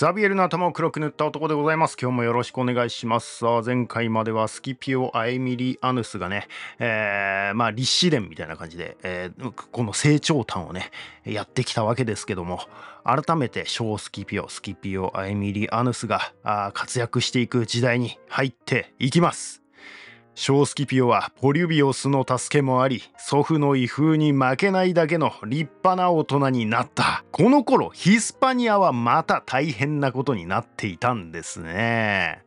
ザビエルの頭を黒く塗った男でございます。今日もよろしくお願いします。さあ、前回まではスキピオ・アエミリアヌスがね、えー、まあ、立志伝みたいな感じで、えー、この成長譚をね、やってきたわけですけども、改めて小スキピオ、スキピオ・アエミリアヌスが活躍していく時代に入っていきます。小スキピオはポリュビオスの助けもあり祖父の威風に負けないだけの立派な大人になった。この頃ヒスパニアはまた大変なことになっていたんですね。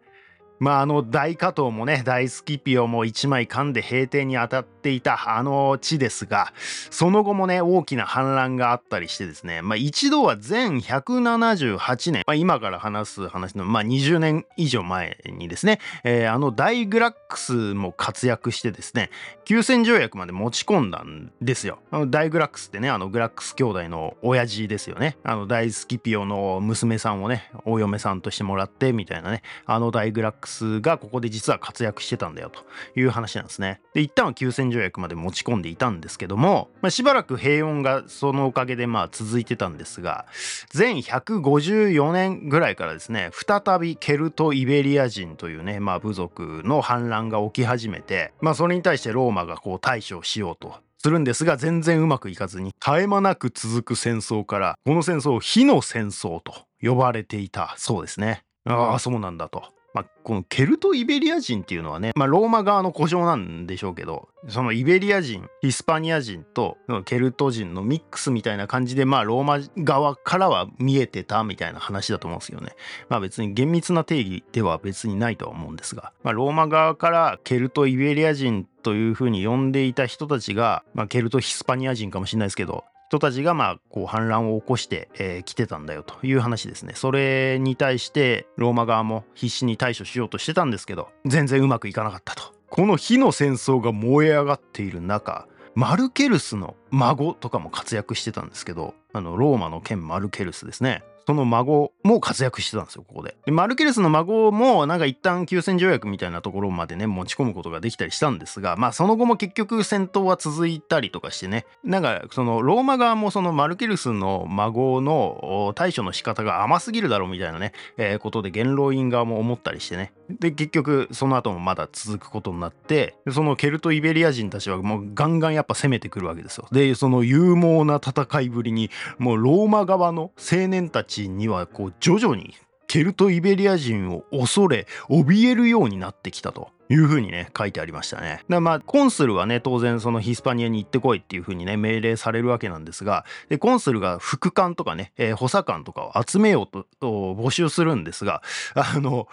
まああの大加藤もね大スキピオも一枚噛んで平定に当たっていたあの地ですがその後もね大きな反乱があったりしてですねまあ一度は全178年、まあ、今から話す話のまあ20年以上前にですね、えー、あの大グラックスも活躍してですね休戦条約まで持ち込んだんですよあの大グラックスってねあのグラックス兄弟の親父ですよねあの大スキピオの娘さんをねお嫁さんとしてもらってみたいなねあの大グラックスがここで実は活躍してたんだよという話なんですね。で一旦は休戦条約まで持ち込んでいたんですけども、まあ、しばらく平穏がそのおかげでまあ続いてたんですが前154年ぐらいからですね再びケルト・イベリア人というね、まあ、部族の反乱が起き始めて、まあ、それに対してローマがこう対処しようとするんですが全然うまくいかずに絶え間なく続く戦争からこの戦争を火の戦争と呼ばれていたそうですね。ああそうなんだと。まあ、このケルト・イベリア人っていうのはね、まあ、ローマ側の呼称なんでしょうけどそのイベリア人ヒスパニア人とケルト人のミックスみたいな感じでまあローマ側からは見えてたみたいな話だと思うんですよね。まあ別に厳密な定義では別にないとは思うんですが、まあ、ローマ側からケルト・イベリア人というふうに呼んでいた人たちが、まあ、ケルト・ヒスパニア人かもしれないですけど人たちがまあこう反乱を起こしてき、えー、てたんだよという話ですね。それに対してローマ側も必死に対処しようとしてたんですけど全然うまくいかなかったと。この火の戦争が燃え上がっている中マルケルスの孫とかも活躍してたんですけどあのローマの剣マルケルスですねその孫も活躍してたんですよ、ここで。でマルケレスの孫も、なんか一旦休戦条約みたいなところまでね、持ち込むことができたりしたんですが、まあその後も結局戦闘は続いたりとかしてね、なんかそのローマ側もそのマルケルスの孫の対処の仕方が甘すぎるだろうみたいなね、えー、ことで元老院側も思ったりしてね。で、結局その後もまだ続くことになって、そのケルト・イベリア人たちはもうガンガンやっぱ攻めてくるわけですよ。で、その勇猛な戦いぶりに、もうローマ側の青年たちちにはこう徐々にケルト・イベリア人を恐れ怯えるようになってきたと。いうふうにね書いてありましたね。だまあコンスルはね当然そのヒスパニアに行ってこいっていうふうにね命令されるわけなんですがでコンスルが副官とかね、えー、補佐官とかを集めようと募集するんですがあの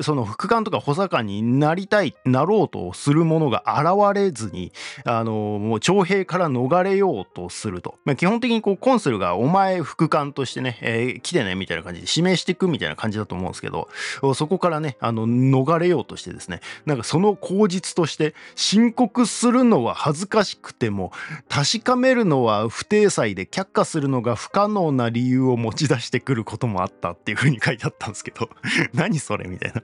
その副官とか補佐官になりたいなろうとする者が現れずにあのもう徴兵から逃れようとすると、まあ、基本的にこうコンスルがお前副官としてね、えー、来てねみたいな感じで指名していくみたいな感じだと思うんですけどそこからねあの逃れようとしてですねなんかその口実として申告するのは恥ずかしくても確かめるのは不定裁で却下するのが不可能な理由を持ち出してくることもあったっていう風に書いてあったんですけど 何それみたいな。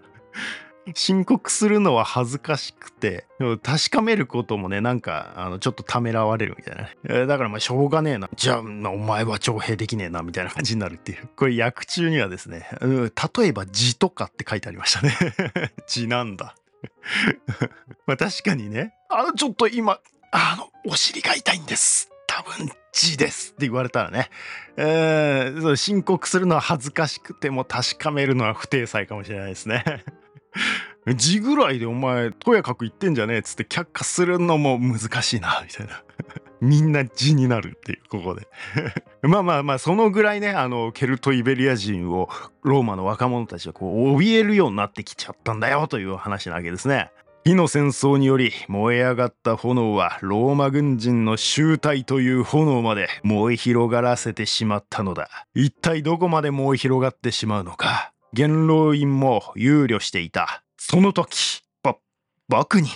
申告するのは恥ずかしくて、確かめることもね、なんか、あの、ちょっとためらわれるみたいな。え、だからまあ、しょうがねえな。じゃあ、お前は徴兵できねえな、みたいな感じになるっていう。これ、訳中にはですね、うん、例えば字とかって書いてありましたね。字なんだ。まあ確かにね、あの、ちょっと今、あの、お尻が痛いんです。多分、字ですって言われたらね、えー、申告するのは恥ずかしくても確かめるのは不定裁かもしれないですね。字ぐらいでお前とやかく言ってんじゃねえっつって却下するのも難しいなみたいなみんな字になるっていうここで まあまあまあそのぐらいねあのケルト・イベリア人をローマの若者たちはこう怯えるようになってきちゃったんだよという話なわけですね。火の戦争により燃え上がった炎はローマ軍人の集体という炎まで燃え広がらせてしまったのだ。一体どこまで燃え広がってしまうのか。元老院も憂慮していた。その時、ぼ、僕に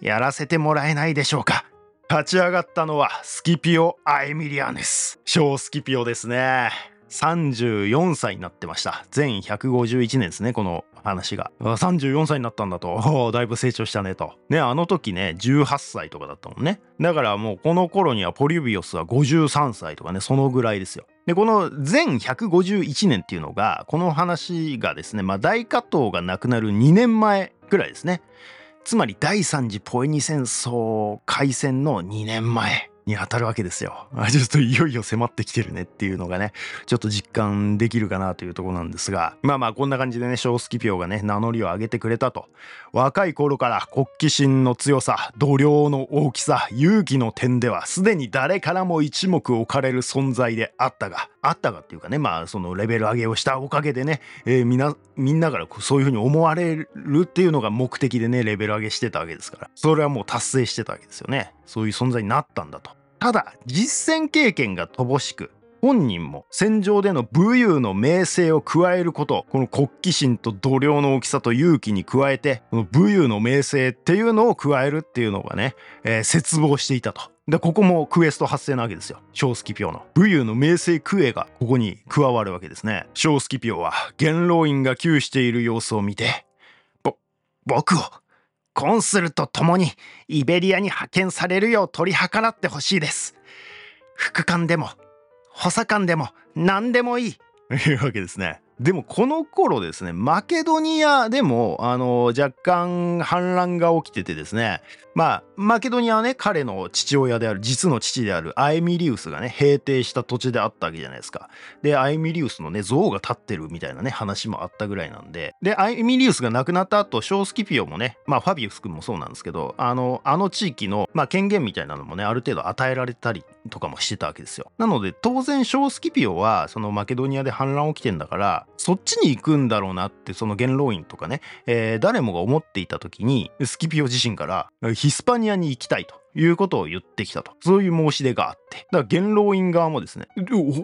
やらせてもらえないでしょうか。立ち上がったのはスキピオ・アエミリアネス。小スキピオですね。34歳になってました。全151年ですね、この話が。34歳になったんだと。だいぶ成長したねと。ね、あの時ね、18歳とかだったもんね。だからもうこの頃にはポリュビオスは53歳とかね、そのぐらいですよ。で、この全151年っていうのが、この話がですね、まあ大加藤が亡くなる2年前ぐらいですね。つまり第3次ポエニ戦争開戦の2年前。に当たるわけですよ。ちょっといよいよ迫ってきてるねっていうのがね、ちょっと実感できるかなというとこなんですが、まあまあこんな感じでね、小スキピオがね、名乗りを上げてくれたと。若い頃から国旗心の強さ、度量の大きさ、勇気の点では、すでに誰からも一目置かれる存在であったが、あったがっていうかね、まあそのレベル上げをしたおかげでね、えー、みな、みんなからそういうふうに思われるっていうのが目的でね、レベル上げしてたわけですから、それはもう達成してたわけですよね。そういう存在になったんだと。ただ実戦経験が乏しく本人も戦場での武勇の名声を加えることこの国旗心と度量の大きさと勇気に加えてこの武勇の名声っていうのを加えるっていうのがね、えー、絶望していたと。でここもクエスト発生なわけですよ。小スキピオの。武勇の名声クエがここに加わるわけですね。小スキピオは元老院が窮している様子を見てぼ僕をコンスルと共にイベリアに派遣されるよう取り計らってほしいです。副官でも補佐官でも何でもいい。いうわけですね。でもこの頃ですねマケドニアでもあの若干反乱が起きててですねまあマケドニアはね彼の父親である実の父であるアエミリウスがね平定した土地であったわけじゃないですか。でアエミリウスのね像が立ってるみたいなね話もあったぐらいなんで。でアエミリウスが亡くなった後ショースキピオもねまあファビウス君もそうなんですけどあのあの地域の、まあ、権限みたいなのもねある程度与えられたりとかもしてたわけですよ。なので当然ショースキピオはそのマケドニアで反乱起きてんだからそっちに行くんだろうなってその元老院とかね、えー、誰もが思っていた時にスキピオ自身からヒスパニアに行きたいということを言ってきたと。そういう申し出があって。だから元老院側もですね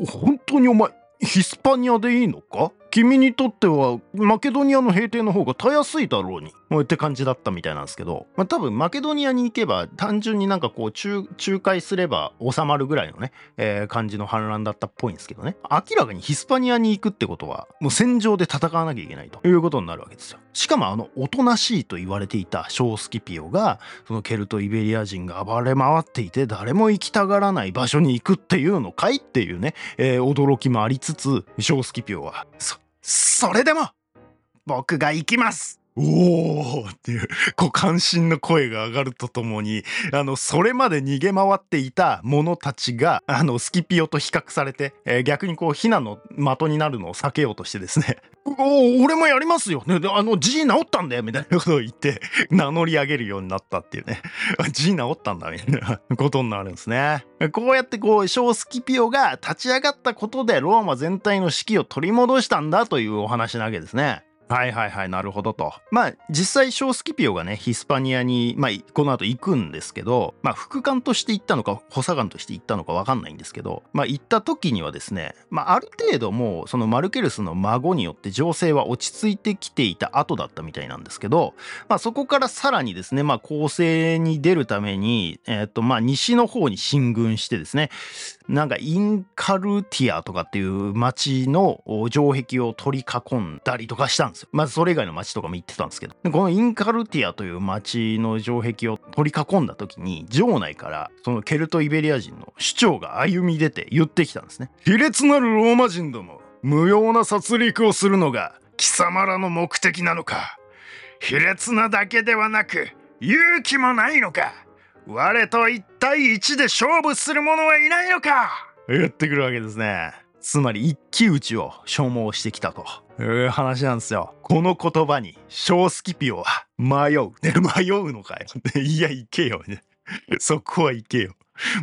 本当にお前ヒスパニアでいいのか？君にとってはマケドニアの平定の方がたやすいだろうに。って感じだったみたいなんですけど、まあ、多分マケドニアに行けば単純になんかこう仲仲介すれば収まるぐらいのね、えー、感じの反乱だったっぽいんですけどね。明らかにヒスパニアに行くってことはもう戦場で戦わなきゃいけないということになるわけですよ。しかもあのおとなしいと言われていたショースキピオがそのケルト・イベリア人が暴れ回っていて誰も行きたがらない場所に行くっていうのかいっていうね、えー、驚きもありつつショースキピオはそそれでも僕が行きます。おーっていう、こう、関心の声が上がるとともに、あの、それまで逃げ回っていた者たちが、あの、スキピオと比較されて、えー、逆にこう、ヒナの的になるのを避けようとしてですね、おお、俺もやりますよ。ね、あの、G 治ったんだよ、みたいなことを言って、名乗り上げるようになったっていうね、G 治ったんだ、みたいな ことになるんですね。こうやってこう、小スキピオが立ち上がったことで、ローマ全体の指揮を取り戻したんだというお話なわけですね。はいはいはいなるほどと。まあ実際ショースキピオがねヒスパニアに、まあ、この後行くんですけどまあ副官として行ったのか補佐官として行ったのか分かんないんですけどまあ行った時にはですねまあある程度もうそのマルケルスの孫によって情勢は落ち着いてきていた後だったみたいなんですけどまあそこからさらにですねまあ攻勢に出るためにえっ、とまあ西の方に進軍してですねなんかインカルティアとかっていう町の城壁を取り囲んだりとかしたんですよ。まずそれ以外の町とかも行ってたんですけど。このインカルティアという町の城壁を取り囲んだ時に城内からそのケルト・イベリア人の首長が歩み出て言ってきたんですね。卑劣なるローマ人ども、無用な殺戮をするのが貴様らの目的なのか。卑劣なだけではなく勇気もないのか。我と一対一で勝負する者はいないのか？言ってくるわけですね。つまり一騎打ちを消耗してきたという話なんですよ。この言葉に小スキピオは迷う。迷うのかよ。いや、行けよ。そこは行けよ。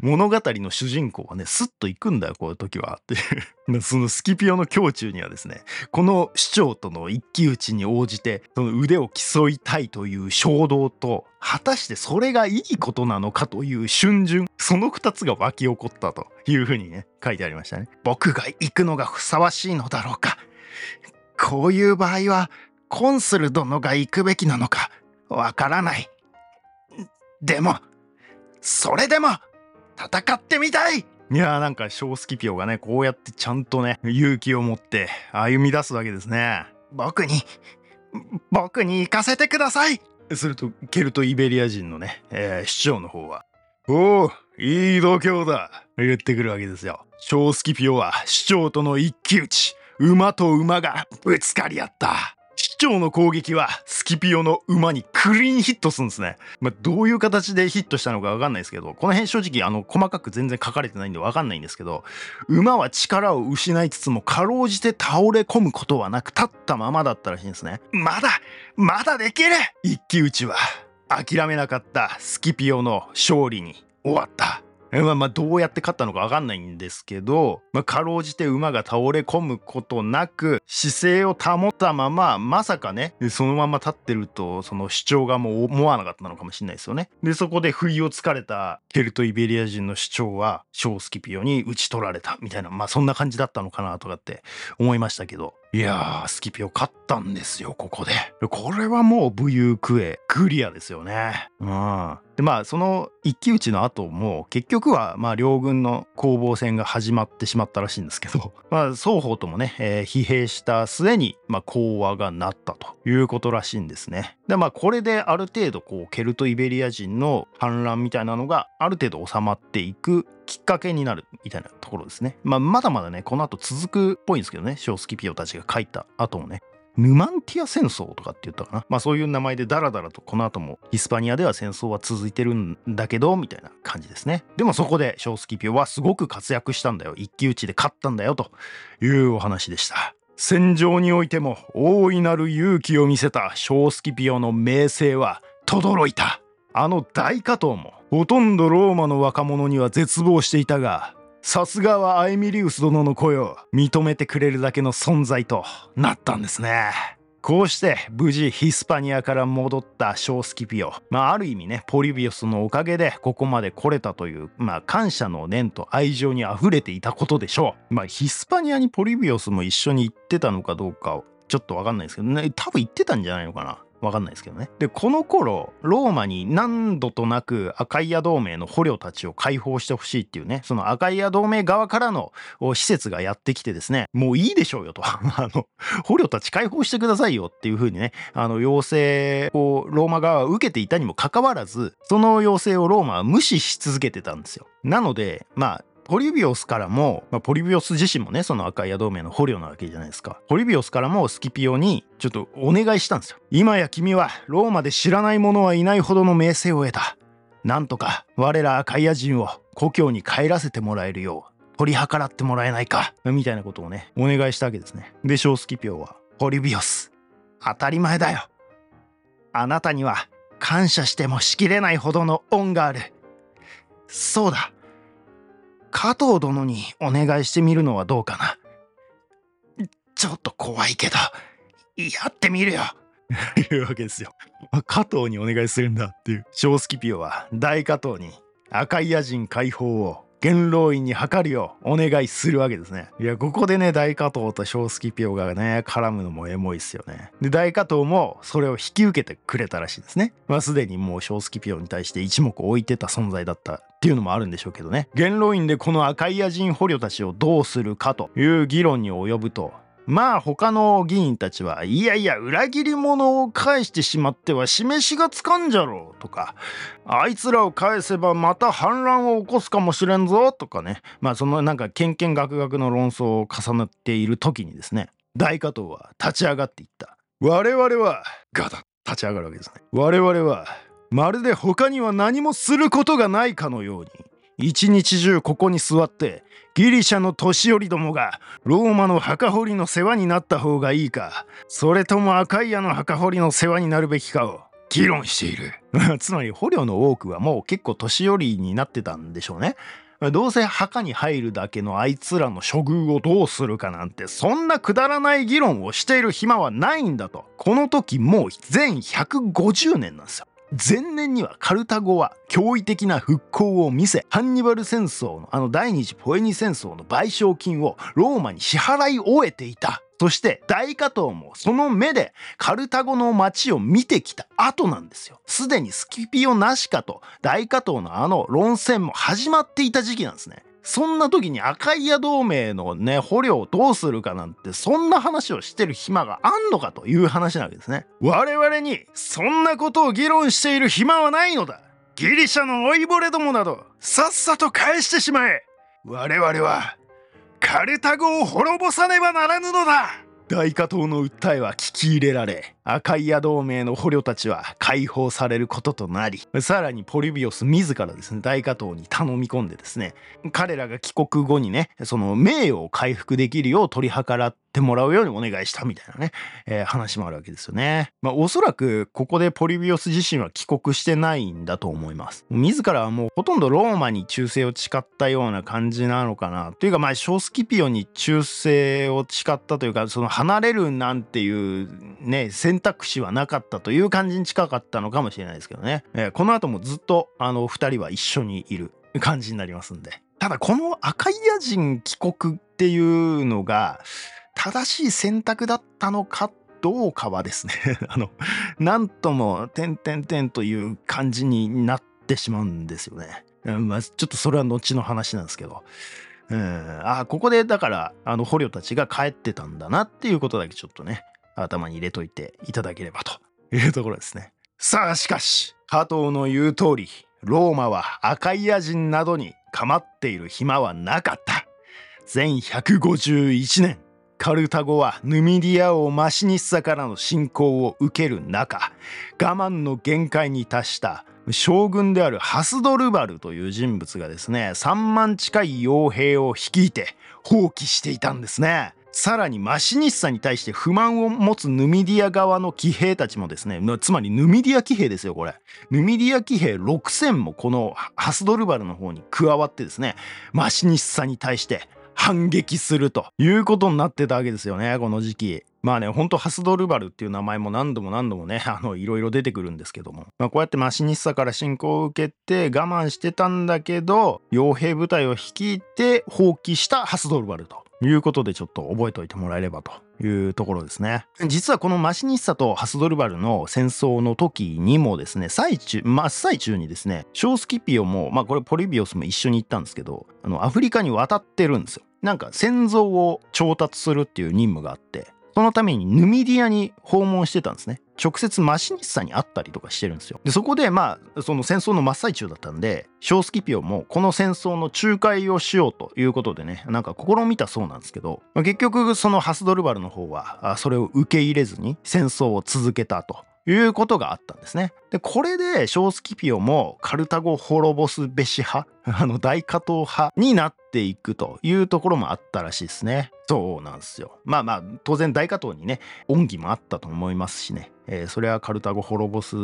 物語の主人公はね、スッと行くんだよ、こういう時は。っていう。そのスキピオの胸中にはですね、この市長との一騎打ちに応じて、その腕を競いたいという衝動と、果たしてそれがいいことなのかという瞬順、その二つが湧き起こったというふうにね、書いてありましたね。僕が行くのがふさわしいのだろうか。こういう場合は、コンスル殿が行くべきなのか、わからない。でも、それでも、戦ってみたいいやーなんかショースキピオがねこうやってちゃんとね勇気を持って歩み出すわけですね僕に僕に行かせてくださいするとケルト・イベリア人のね、えー、市長の方は「おおいい度胸だ言ってくるわけですよ。小スキピオは市長との一騎打ち。馬と馬がぶつかり合った。市長の攻撃はスキピオの馬にクリーンヒットするんですね。まあ、どういう形でヒットしたのかわかんないですけど、この辺正直あの細かく全然書かれてないんでわかんないんですけど、馬は力を失いつつもかろうじて倒れ込むことはなく立ったままだったらしいんですね。まだまだできる一騎打ちは諦めなかったスキピオの勝利に終わった。ま、まどうやって勝ったのか分かんないんですけど、まあ、かろうじて馬が倒れ込むことなく姿勢を保ったまままさかねそのまま立ってるとその主張がもう思わなかったのかもしれないですよね。でそこで不意をつかれたケルト・イベリア人の主張はショースキピオに討ち取られたみたいなまあそんな感じだったのかなとかって思いましたけどいやースキピオ勝ったんですよここで。これはもう武勇クエクリアですよね。うんでまあその一騎打ちの後も結局はまあ両軍の攻防戦が始まってしまったらしいんですけど、まあ、双方ともね、えー、疲弊した末にまあ講和がなったということらしいんですね。でまあこれである程度こうケルト・イベリア人の反乱みたいなのがある程度収まっていくきっかけになるみたいなところですね。まあまだまだねこの後続くっぽいんですけどねショースキピオたちが書いた後もねヌマンティア戦争とかって言ったかな。まあそういう名前でダラダラとこの後もヒスパニアでは戦争は続いてるんだけど、みたいな感じですね。でもそこでショースキピオはすごく活躍したんだよ。一騎打ちで勝ったんだよというお話でした。戦場においても大いなる勇気を見せたショースキピオの名声は轟いた。あの大加藤もほとんどローマの若者には絶望していたがさすがはアエミリウス殿の声を認めてくれるだけの存在となったんですね。こうして無事ヒスパニアから戻ったショースキピオ。まあある意味ね、ポリビオスのおかげでここまで来れたという、まあ感謝の念と愛情に溢れていたことでしょう。まあヒスパニアにポリビオスも一緒に行ってたのかどうかちょっとわかんないですけどね、多分行ってたんじゃないのかな。わかんないですけどね。で、この頃、ローマに何度となくアカイア同盟の捕虜たちを解放してほしいっていうね、そのアカイア同盟側からの施設がやってきてですね、もういいでしょうよと。あの、捕虜たち解放してくださいよっていう風にね、あの、要請をローマ側は受けていたにもかかわらず、その要請をローマは無視し続けてたんですよ。なので、まあ、ポリビオスからも、まあ、ポリビオス自身もね、その赤い矢同盟の捕虜なわけじゃないですか。ポリビオスからもスキピオにちょっとお願いしたんですよ。今や君はローマで知らない者はいないほどの名声を得た。なんとか我ら赤い矢人を故郷に帰らせてもらえるよう取り計らってもらえないか。みたいなことをね、お願いしたわけですね。で、小スキピオは、ポリビオス、当たり前だよ。あなたには感謝してもしきれないほどの恩がある。そうだ。加藤殿にお願いしてみるのはどうかな。ちょっと怖いけど、やってみるよ。いうわけですよ。加藤にお願いするんだっていう。小スキピオは大加藤に赤い野人解放を元老院に諮るようお願いするわけですね。いや、ここでね、大加藤と小スキピオがね、絡むのもエモいっすよね。で、大加藤もそれを引き受けてくれたらしいですね。まあ、すでにもう小スキピオに対して一目置いてた存在だったっていうのもあるんでしょうけどね。元老院でこの赤い野人捕虜たちをどうするかという議論に及ぶと、まあ他の議員たちはいやいや裏切り者を返してしまっては示しがつかんじゃろうとか。あいつらを返せばまた反乱を起こすかもしれんぞとかね。まあそのなんかけんけんがくがくの論争を重ねている時にですね大加藤は立ち上がっていった。我々はガタ立ち上がるわけですね。我々はまるで他には何もすることがないかのように。一日中ここに座ってギリシャの年寄りどもがローマの墓掘りの世話になった方がいいかそれともアカイアの墓掘りの世話になるべきかを議論している。つまり捕虜の多くはもう結構年寄りになってたんでしょうね。どうせ墓に入るだけのあいつらの処遇をどうするかなんてそんなくだらない議論をしている暇はないんだと。この時もう全150年なんですよ。前年にはカルタゴは驚異的な復興を見せハンニバル戦争のあの第二次ポエニ戦争の賠償金をローマに支払い終えていたそして大加藤もその目でカルタゴの街を見てきた後なんですよ。すでにスキピオなしかと大加藤のあの論戦も始まっていた時期なんですね。そんな時に赤い矢同盟のね、捕虜をどうするかなんて、そんな話をしてる暇があんのかという話なわけですね。我々に、そんなことを議論している暇はないのだ。ギリシャの老いぼれどもなどさっさと返してしまえ。我々はカルタゴを滅ぼさねばならぬのだ。大加藤の訴えは聞き入れられアカイア同盟の捕虜たちは解放されることとなりさらにポリビオス自らですね大加藤に頼み込んでですね彼らが帰国後にねその名誉を回復できるよう取り計らってもらうようにお願いしたみたいなね、えー、話もあるわけですよね。まあおそらくここでポリビオス自身は帰国してないんだと思います。自らはもうほとんどローマに忠誠を誓ったような感じなのかなというかまあショースキピオに忠誠を誓ったというかその離れるなんていうね選択肢はなかったという感じに近かったのかもしれないですけどね、えー、この後もずっとあの2人は一緒にいる感じになりますんでただこのアカイア人帰国っていうのが正しい選択だったのかどうかはですね あのなんとも点々点という感じになってしまうんですよね。まあ、ちょっとそれは後の話なんですけど。うん、あここでだからあの捕虜たちが帰ってたんだなっていうことだけちょっとね頭に入れといていただければというところですね。さあしかし加藤の言う通りローマはアカイア人などに構っている暇はなかった。全151年カルタゴはヌミディア王マシニッサからの侵攻を受ける中我慢の限界に達した将軍であるハスドルバルという人物がですね3万近い傭兵を率いて蜂起していたんですね。さらにマシニッサに対して不満を持つヌミディア側の騎兵たちもですねつまりヌミディア騎兵ですよこれヌミディア騎兵6,000もこのハスドルバルの方に加わってですねマシニッサに対して反撃するということになってたわけですよねこの時期。まあね、ほんとハスドルバルっていう名前も何度も何度もね、あの、いろいろ出てくるんですけども、まあ、こうやってマシニッサから侵攻を受けて我慢してたんだけど、傭兵部隊を率いて蜂起したハスドルバルと。いうことでちょっと覚えておいてもらえればというところですね。実はこのマシニッサとハスドルバルの戦争の時にもですね、最中、真っ最中にですね、ショースキピオも、まあこれポリビオスも一緒に行ったんですけど、あの、アフリカに渡ってるんですよ。なんか戦像を調達するっていう任務があって、そのためにヌミディアに訪問してたんですね。直接マシニッサに会ったりとかしてるんですよ。でそこでまあその戦争の真っ最中だったんでショースキピオもこの戦争の仲介をしようということでねなんか試みたそうなんですけど、まあ、結局そのハスドルバルの方はそれを受け入れずに戦争を続けたと。いうことがあったんですね。で、これでショースキピオもカルタゴ滅ぼすべし派、あの大加藤派になっていくというところもあったらしいですね。そうなんですよ。まあまあ、当然大加藤にね、恩義もあったと思いますしね、えー、それはカルタゴ滅ぼす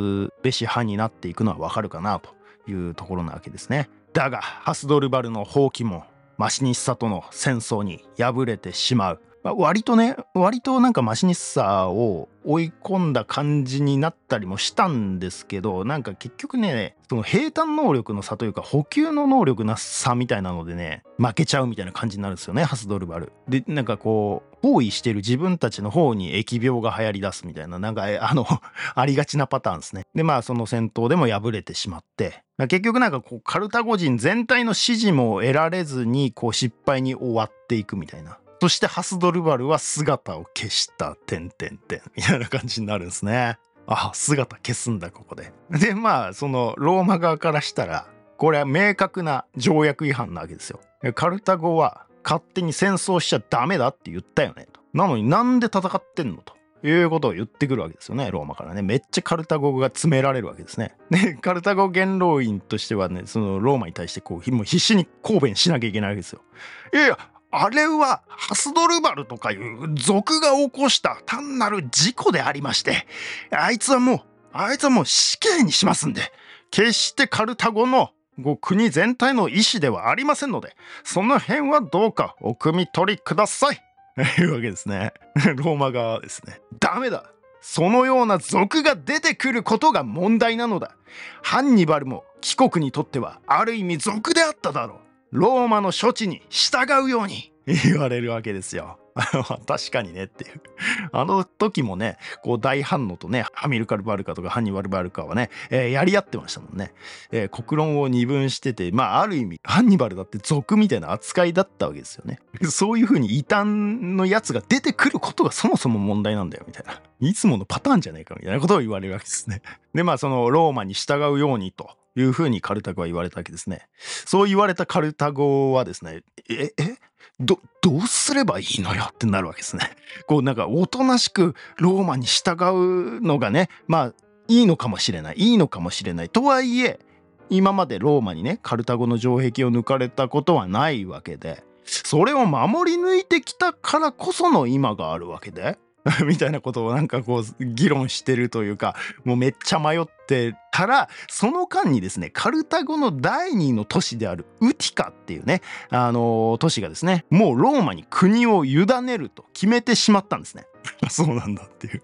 べし派になっていくのはわかるかなというところなわけですね。だが、ハスドルバルの放棄もマシニッサとの戦争に敗れてしまう。まあ、割とね割となんかマシニッサーを追い込んだ感じになったりもしたんですけどなんか結局ねその平坦能力の差というか補給の能力の差みたいなのでね負けちゃうみたいな感じになるんですよねハスドルバル。でなんかこう包囲してる自分たちの方に疫病が流行りだすみたいななんかあの ありがちなパターンですね。でまあその戦闘でも敗れてしまって結局なんかこうカルタゴ人全体の支持も得られずにこう失敗に終わっていくみたいな。そしてハスドルバルは姿を消した、てんてんてん、みたいな感じになるんですね。あ、姿消すんだ、ここで。で、まあ、その、ローマ側からしたら、これは明確な条約違反なわけですよ。カルタゴは勝手に戦争しちゃダメだって言ったよね、と。なのになんで戦ってんの？と。いうことを言ってくるわけですよね、ローマからね。めっちゃカルタゴが詰められるわけですね。で、カルタゴ元老院としてはね、そのローマに対してこう、もう必死に抗弁しなきゃいけないわけですよ。いやいや、あれはハスドルバルとかいう族が起こした単なる事故でありまして、あいつはもう、あいつはもう死刑にしますんで、決してカルタゴの国全体の意思ではありませんので、その辺はどうかお汲み取りください。いうわけですね。ローマ側ですね。ダメだ。そのような族が出てくることが問題なのだ。ハンニバルも貴国にとってはある意味族であっただろう。ローマの処置に従うように言われるわけですよ。確かにねっていう。あの時もね、こう大反応とね、ハミルカル・バルカとかハニバル・バルカはね、えー、やり合ってましたもんね。えー、国論を二分してて、まあある意味、ハンニバルだって族みたいな扱いだったわけですよね。そういう風に異端のやつが出てくることがそもそも問題なんだよ、みたいな。いつものパターンじゃねえか、みたいなことを言われるわけですね。で、まあそのローマに従うようにというふうにカルタゴは言われたわけですね。そう言われたカルタゴはですね、え、えど、どうすればいいのよってなるわけですね。こうなんかおとなしくローマに従うのがね、まあいいのかもしれない。いいのかもしれない。とはいえ、今までローマにね、カルタゴの城壁を抜かれたことはないわけで、それを守り抜いてきたからこその今があるわけで。みたいなことをなんかこう議論してるというかもうめっちゃ迷ってたらその間にですねカルタゴの第二の都市であるウティカっていうねあの都市がですねもうローマに国を委ねると決めてしまったんですね。そうなんだっていう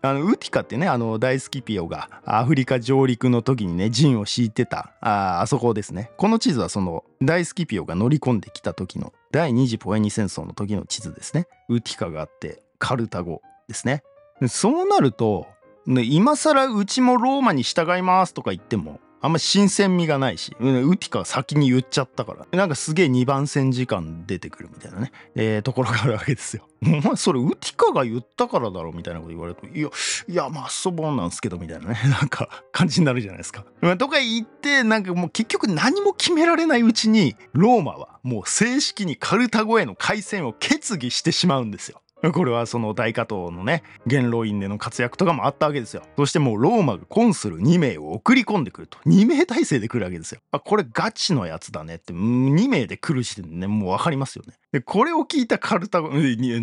あのウティカってねあの大スキピオがアフリカ上陸の時にね陣を敷いてたああそこですねこの地図はその大スキピオが乗り込んできた時の第二次ポエニ戦争の時の地図ですねウティカがあってカルタゴですね。そうなると、今更うちもローマに従いますとか言ってもあんま新鮮味がないし、ウティカは先に言っちゃったから、なんかすげえ2番線時間出てくるみたいなね、えー、ところがあるわけですよ。お前それウティカが言ったからだろみたいなこと言われると、いや、いや、まあそぼんなんすけどみたいなね、なんか感じになるじゃないですか。とか言って、なんかもう結局何も決められないうちに、ローマはもう正式にカルタゴへの開戦を決議してしまうんですよ。これはその大加藤のね元老院での活躍とかもあったわけですよ。そしてもうローマがコンスル2名を送り込んでくると。2名体制で来るわけですよ。あこれガチのやつだねって。2名で来る時点でねもう分かりますよね。でこれを聞いたカルタゴ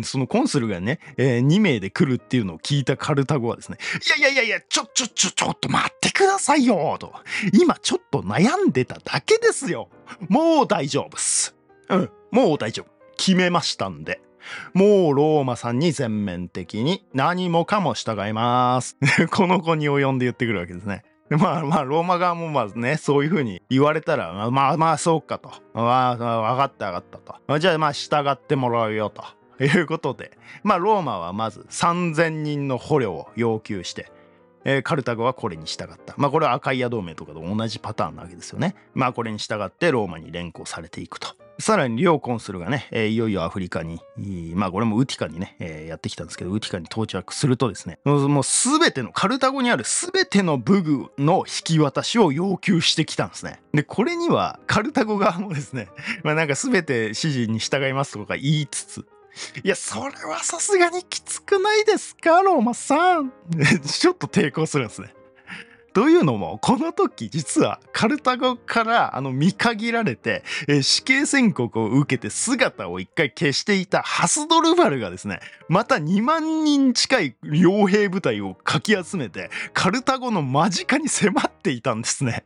そのコンスルがね、えー、2名で来るっていうのを聞いたカルタゴはですねいやいやいやいやちょちょちょちょっと待ってくださいよと。今ちょっと悩んでただけですよ。もう大丈夫っす。うんもう大丈夫。決めましたんで。もうローマさんに全面的に何もかも従います。この子に及んで言ってくるわけですね。まあまあローマ側もまずねそういうふうに言われたらまあまあそうかと。まあ分かった分かったと。じゃあまあ従ってもらうよと。いうことでまあローマはまず3,000人の捕虜を要求して、えー、カルタゴはこれに従った。まあこれはアカイア同盟とかと同じパターンなわけですよね。まあこれに従ってローマに連行されていくと。さらに両コンスルがね、え、いよいよアフリカに、まあこれもウティカにね、え、やってきたんですけど、ウティカに到着するとですね、もうすべての、カルタゴにあるすべての武具の引き渡しを要求してきたんですね。で、これにはカルタゴ側もですね、まあなんかすべて指示に従いますとか言いつつ、いや、それはさすがにきつくないですか、ローマさん。ちょっと抵抗するんですね。というのもこの時実はカルタゴからあの見限られて、えー、死刑宣告を受けて姿を一回消していたハスドルバルがですねまた2万人近い傭兵部隊をかき集めてカルタゴの間近に迫っていたんですね。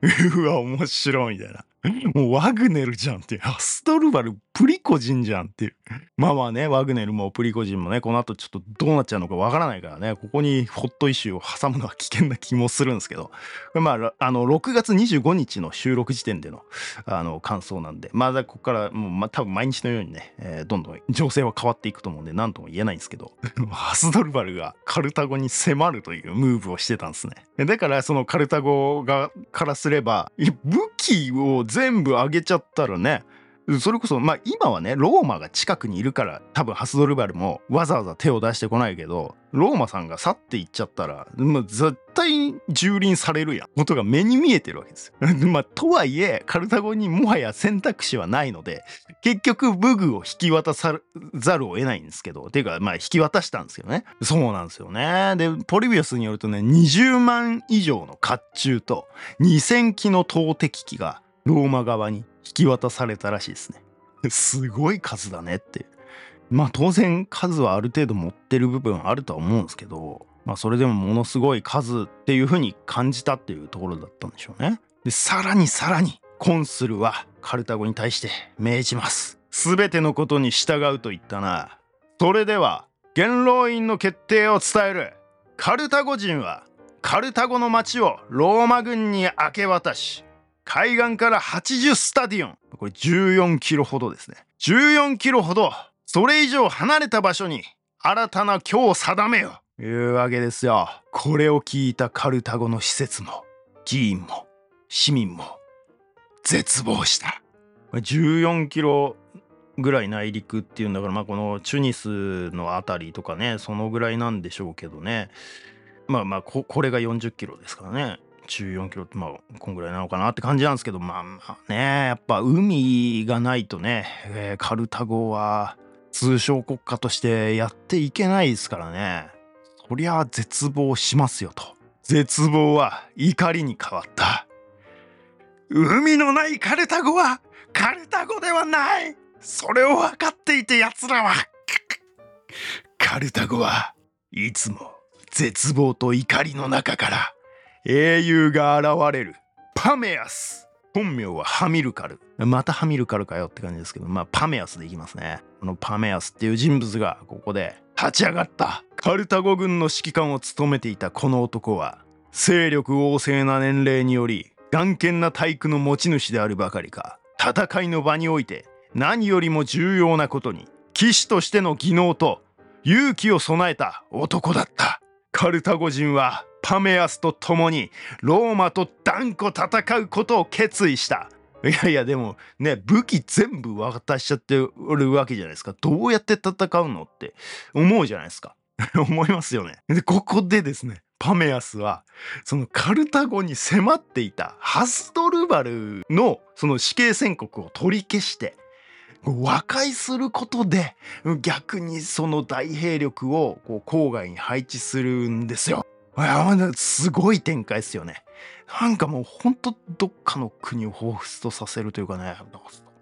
うわ面白いみたいな。もうワグネルじゃんっていう。アストルバル、プリコジンじゃんっていう。まあまあね、ワグネルもプリコジンもね、この後ちょっとどうなっちゃうのかわからないからね、ここにホットイシューを挟むのは危険な気もするんですけど、まあ、あの、6月25日の収録時点での、あの、感想なんで、まだここからもう、まあ、多分毎日のようにね、えー、どんどん情勢は変わっていくと思うんで、何とも言えないんですけど、アスドルバルがカルタゴに迫るというムーブをしてたんですね。だから、そのカルタゴが、からすれば、武キーを全部あげちゃったらねそれこそまあ今はねローマが近くにいるから多分ハスドルバルもわざわざ手を出してこないけどローマさんが去っていっちゃったら、まあ、絶対蹂躙されるやんことが目に見えてるわけですよ。まあとはいえカルタゴにもはや選択肢はないので結局武具を引き渡さざるを得ないんですけどていうかまあ引き渡したんですけどねそうなんですよね。でポリビアスによるとね20万以上の甲冑と2,000機の投擲機がローマ側に引き渡されたらしいですね。すごい数だねってまあ当然数はある程度持ってる部分あるとは思うんですけど、まあそれでもものすごい数っていう風に感じたっていうところだったんでしょうね。で、さらにさらにコンスルはカルタゴに対して命じます。すべてのことに従うと言ったな。それでは元老院の決定を伝える。カルタゴ人はカルタゴの町をローマ軍に明け渡し海岸から80スタディオン。これ14キロほどですね。14キロほど、それ以上離れた場所に新たな今を定めよ。いうわけですよ。これを聞いたカルタゴの施設も、議員も、市民も、絶望した。14キロぐらい内陸っていうんだから、まあこのチュニスの辺りとかね、そのぐらいなんでしょうけどね。まあまあこ、これが40キロですからね。14キロってまあこんぐらいなのかなって感じなんですけどまあまあねやっぱ海がないとね、えー、カルタゴは通商国家としてやっていけないですからね。そりゃ絶望しますよと。絶望は怒りに変わった。海のないカルタゴはカルタゴではない。それを分かっていて奴らは。カルタゴはいつも絶望と怒りの中から英雄が現れる。パメアス。本名はハミルカル。またハミルカルかよって感じですけどまあパメアスでいきますね。このパメアスっていう人物がここで立ち上がった。カルタゴ軍の指揮官を務めていた。この男は勢力旺盛な年齢により眼見な体育の持ち主であるばかりか。戦いの場において何よりも重要なことに騎士としての技能と勇気を備えた男だった。カルタゴ人はパメアスと共にローマと断固戦うことを決意した。いやいやでもね武器全部渡しちゃってるわけじゃないですか。どうやって戦うのって。思うじゃないですか。思いますよね。でここでですねパメアスはそのカルタゴに迫っていたハスドルバルのその死刑宣告を取り消して和解することで逆にその大兵力をこう郊外に配置するんですよ。すごい展開ですよね。なんかもうほんとどっかの国を彷彿とさせるというかね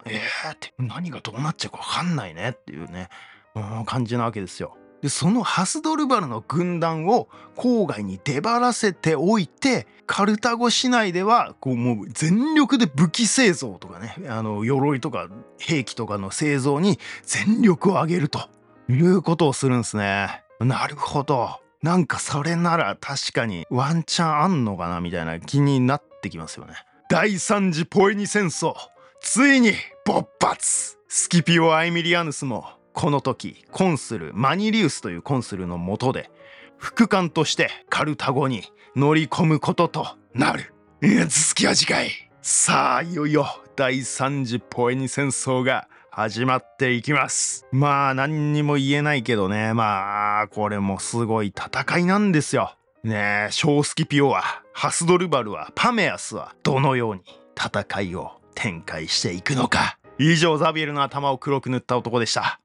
えーって何がどうなっちゃうかわかんないねっていうね、うん、感じなわけですよ。でそのハスドルバルの軍団を郊外に出張らせておいてカルタゴ市内ではこうもう全力で武器製造とかねあの鎧とか兵器とかの製造に全力を挙げるということをするんですね。なるほど。なんかそれなら確かにワンチャンあんのかなみたいな気になってきますよね。第三次ポエニ戦争ついに勃発スキピオ・アイミリアヌスもこの時コンスルマニリウスというコンスルのもとで副官としてカルタゴに乗り込むこととなる。いや続きは次回。さあいよいよ第3次ポエニ戦争が始まっていきます。まあ何にも言えないけどね。まあこれもすごい戦いなんですよ。ねえショースキピオはハスドルバルはパメアスはどのように戦いを展開していくのか。以上ザビエルの頭を黒く塗った男でした。